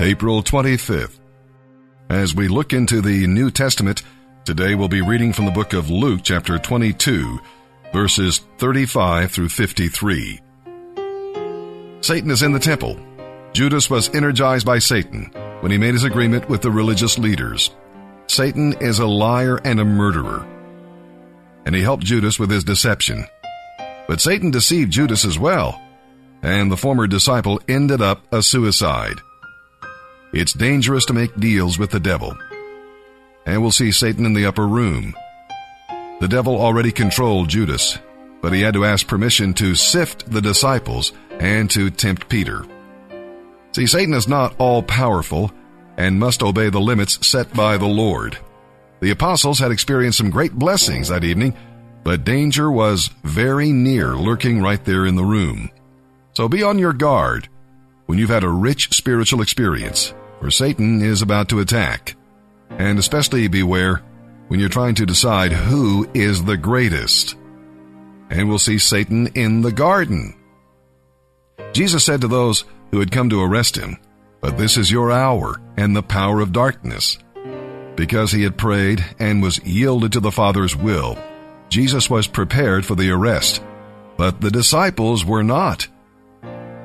April 25th. As we look into the New Testament, today we'll be reading from the book of Luke, chapter 22, verses 35 through 53. Satan is in the temple. Judas was energized by Satan when he made his agreement with the religious leaders. Satan is a liar and a murderer. And he helped Judas with his deception. But Satan deceived Judas as well, and the former disciple ended up a suicide. It's dangerous to make deals with the devil. And we'll see Satan in the upper room. The devil already controlled Judas, but he had to ask permission to sift the disciples and to tempt Peter. See, Satan is not all powerful and must obey the limits set by the Lord. The apostles had experienced some great blessings that evening, but danger was very near lurking right there in the room. So be on your guard when you've had a rich spiritual experience, for Satan is about to attack. And especially beware when you're trying to decide who is the greatest. And we'll see Satan in the garden. Jesus said to those who had come to arrest him, But this is your hour and the power of darkness. Because he had prayed and was yielded to the Father's will, Jesus was prepared for the arrest, but the disciples were not.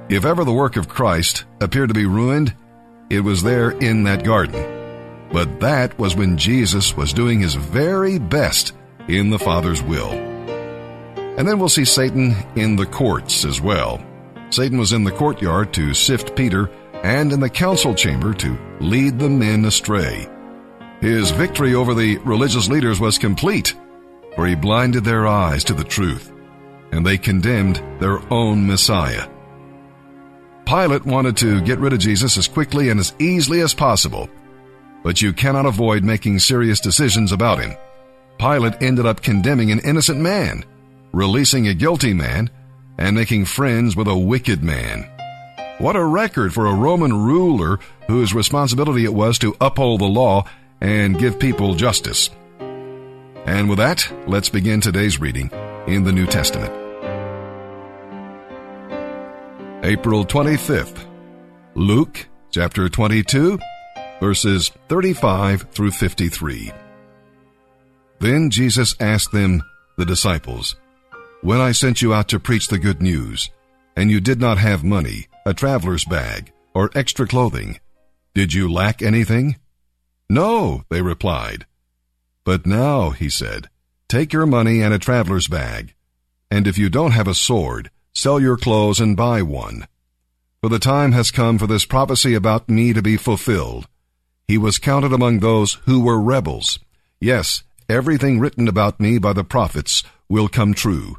If ever the work of Christ appeared to be ruined, it was there in that garden. But that was when Jesus was doing his very best in the Father's will. And then we'll see Satan in the courts as well. Satan was in the courtyard to sift Peter and in the council chamber to lead the men astray. His victory over the religious leaders was complete, for he blinded their eyes to the truth, and they condemned their own Messiah. Pilate wanted to get rid of Jesus as quickly and as easily as possible, but you cannot avoid making serious decisions about him. Pilate ended up condemning an innocent man, releasing a guilty man, and making friends with a wicked man. What a record for a Roman ruler whose responsibility it was to uphold the law and give people justice. And with that, let's begin today's reading in the New Testament. April 25th, Luke chapter 22, verses 35 through 53. Then Jesus asked them, the disciples, When I sent you out to preach the good news, and you did not have money, a traveler's bag, or extra clothing, did you lack anything? No, they replied. But now, he said, take your money and a traveler's bag, and if you don't have a sword, sell your clothes and buy one. For the time has come for this prophecy about me to be fulfilled. He was counted among those who were rebels. Yes, everything written about me by the prophets will come true.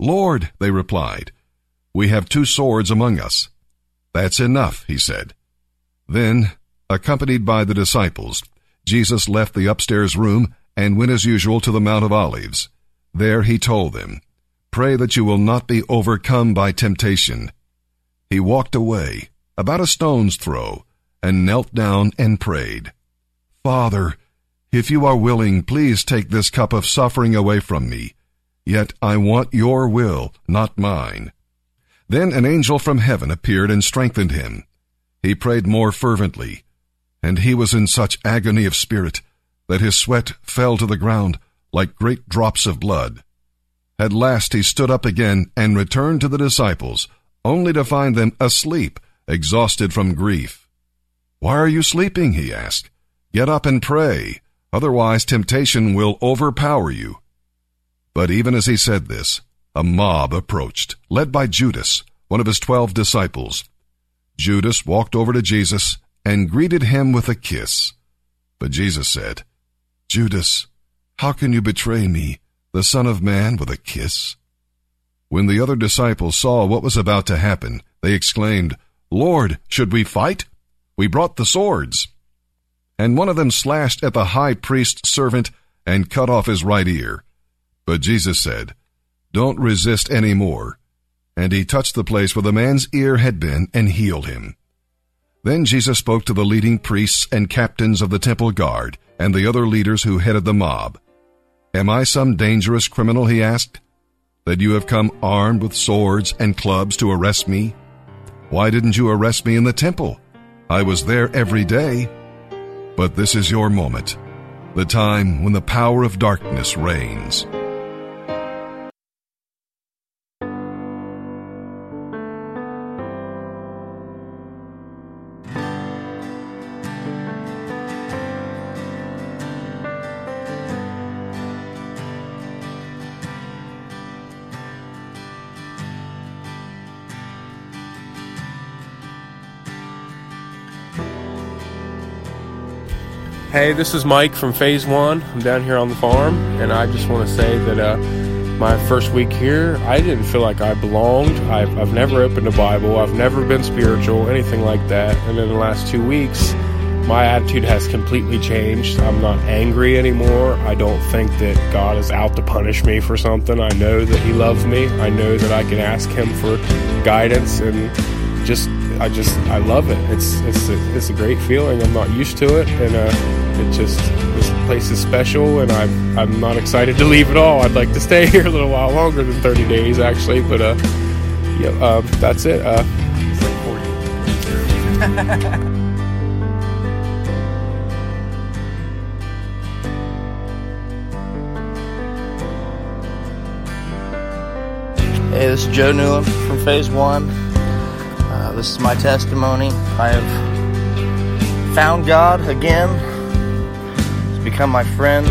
Lord, they replied, we have two swords among us. That's enough, he said. Then, accompanied by the disciples, Jesus left the upstairs room and went as usual to the Mount of Olives. There he told them, Pray that you will not be overcome by temptation. He walked away, about a stone's throw, and knelt down and prayed, Father, if you are willing, please take this cup of suffering away from me. Yet I want your will, not mine. Then an angel from heaven appeared and strengthened him. He prayed more fervently, and he was in such agony of spirit that his sweat fell to the ground like great drops of blood. At last he stood up again and returned to the disciples, only to find them asleep, exhausted from grief. Why are you sleeping? he asked. Get up and pray, otherwise temptation will overpower you. But even as he said this, a mob approached, led by Judas, one of his twelve disciples. Judas walked over to Jesus and greeted him with a kiss. But Jesus said, Judas, how can you betray me, the Son of Man, with a kiss? When the other disciples saw what was about to happen, they exclaimed, Lord, should we fight? We brought the swords. And one of them slashed at the high priest's servant and cut off his right ear. But Jesus said, Don't resist any more. And he touched the place where the man's ear had been and healed him. Then Jesus spoke to the leading priests and captains of the temple guard and the other leaders who headed the mob. Am I some dangerous criminal, he asked, that you have come armed with swords and clubs to arrest me? Why didn't you arrest me in the temple? I was there every day. But this is your moment, the time when the power of darkness reigns. Hey, this is Mike from Phase One. I'm down here on the farm, and I just want to say that uh, my first week here, I didn't feel like I belonged. I've, I've never opened a Bible, I've never been spiritual, anything like that. And in the last two weeks, my attitude has completely changed. I'm not angry anymore. I don't think that God is out to punish me for something. I know that He loves me. I know that I can ask Him for guidance and just I just I love it. It's it's a, it's a great feeling. I'm not used to it, and uh, it just this place is special, and I'm I'm not excited to leave at all. I'd like to stay here a little while longer than 30 days, actually. But uh, yeah, um, that's it. Uh, it's like 40. Hey, this is Joe Newland from Phase One. Uh, this is my testimony. I have found God again. Become my friend.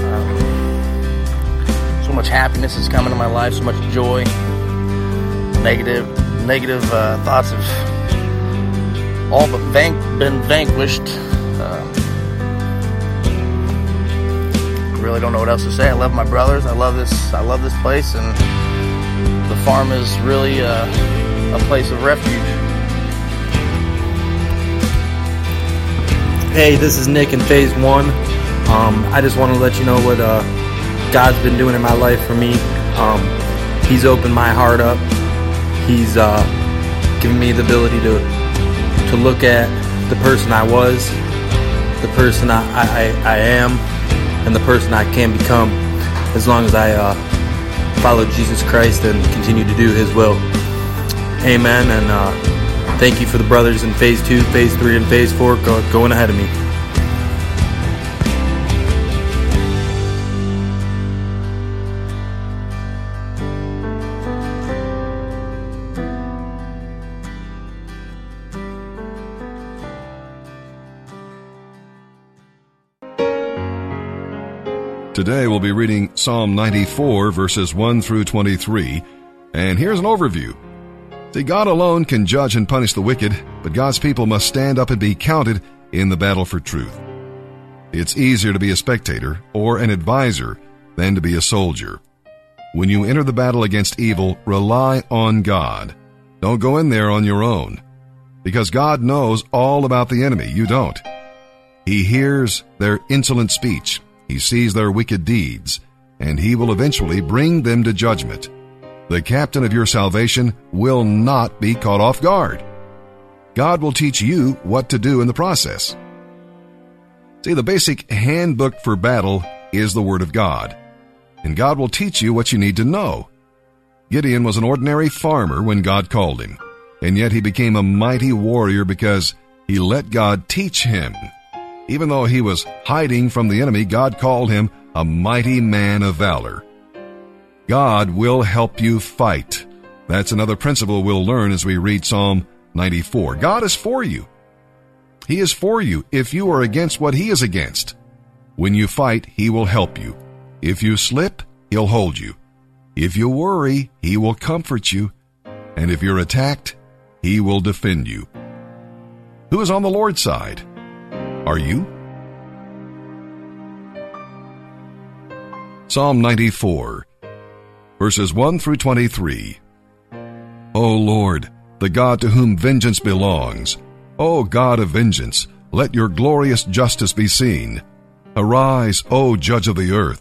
Uh, so much happiness is coming to my life. So much joy. Negative, negative uh, thoughts have all but van- been vanquished. Uh, really don't know what else to say. I love my brothers. I love this. I love this place, and the farm is really a, a place of refuge. Hey, this is Nick in Phase One. Um, I just want to let you know what uh, God's been doing in my life for me. Um, he's opened my heart up. He's uh, given me the ability to to look at the person I was, the person I, I, I am, and the person I can become as long as I uh, follow Jesus Christ and continue to do His will. Amen. And uh, thank you for the brothers in Phase 2, Phase 3, and Phase 4 going ahead of me. Today we'll be reading Psalm 94 verses 1 through 23, and here's an overview. See, God alone can judge and punish the wicked, but God's people must stand up and be counted in the battle for truth. It's easier to be a spectator or an advisor than to be a soldier. When you enter the battle against evil, rely on God. Don't go in there on your own, because God knows all about the enemy. You don't. He hears their insolent speech he sees their wicked deeds, and he will eventually bring them to judgment. The captain of your salvation will not be caught off guard. God will teach you what to do in the process. See, the basic handbook for battle is the Word of God, and God will teach you what you need to know. Gideon was an ordinary farmer when God called him, and yet he became a mighty warrior because he let God teach him. Even though he was hiding from the enemy, God called him a mighty man of valor. God will help you fight. That's another principle we'll learn as we read Psalm 94. God is for you. He is for you if you are against what he is against. When you fight, he will help you. If you slip, he'll hold you. If you worry, he will comfort you. And if you're attacked, he will defend you. Who is on the Lord's side? Are you? Psalm 94, verses 1 through 23. O Lord, the God to whom vengeance belongs, O God of vengeance, let your glorious justice be seen. Arise, O Judge of the earth.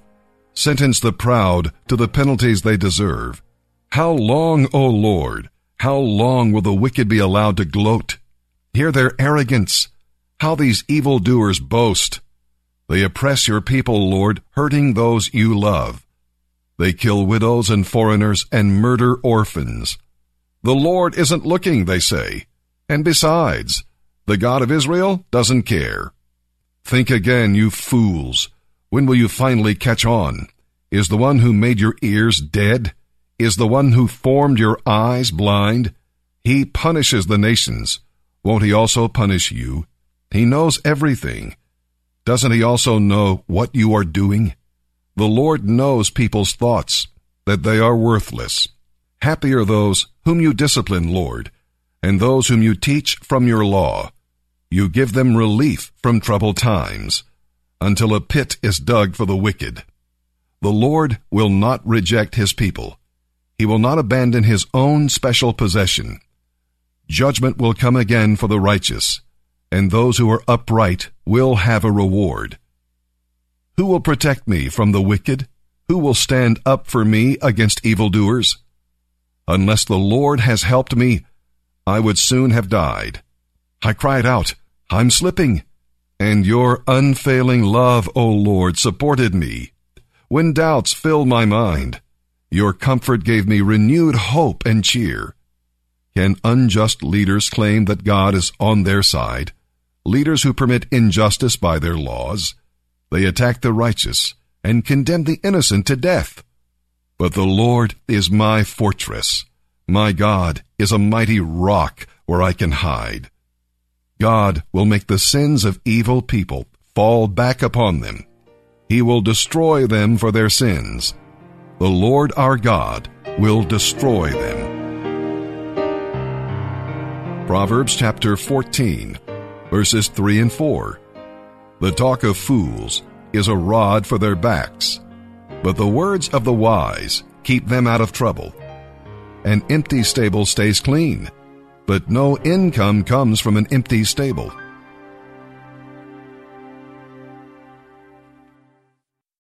Sentence the proud to the penalties they deserve. How long, O Lord? How long will the wicked be allowed to gloat? Hear their arrogance. How these evildoers boast. They oppress your people, Lord, hurting those you love. They kill widows and foreigners and murder orphans. The Lord isn't looking, they say. And besides, the God of Israel doesn't care. Think again, you fools. When will you finally catch on? Is the one who made your ears dead? Is the one who formed your eyes blind? He punishes the nations. Won't he also punish you? He knows everything. Doesn't he also know what you are doing? The Lord knows people's thoughts, that they are worthless. Happy are those whom you discipline, Lord, and those whom you teach from your law. You give them relief from troubled times, until a pit is dug for the wicked. The Lord will not reject his people. He will not abandon his own special possession. Judgment will come again for the righteous, and those who are upright will have a reward. Who will protect me from the wicked? Who will stand up for me against evildoers? Unless the Lord has helped me, I would soon have died. I cried out, I'm slipping. And your unfailing love, O Lord, supported me. When doubts filled my mind, your comfort gave me renewed hope and cheer. Can unjust leaders claim that God is on their side? Leaders who permit injustice by their laws? They attack the righteous and condemn the innocent to death. But the Lord is my fortress. My God is a mighty rock where I can hide. God will make the sins of evil people fall back upon them. He will destroy them for their sins. The Lord our God will destroy them. Proverbs chapter 14, verses 3 and 4. The talk of fools is a rod for their backs, but the words of the wise keep them out of trouble. An empty stable stays clean, but no income comes from an empty stable.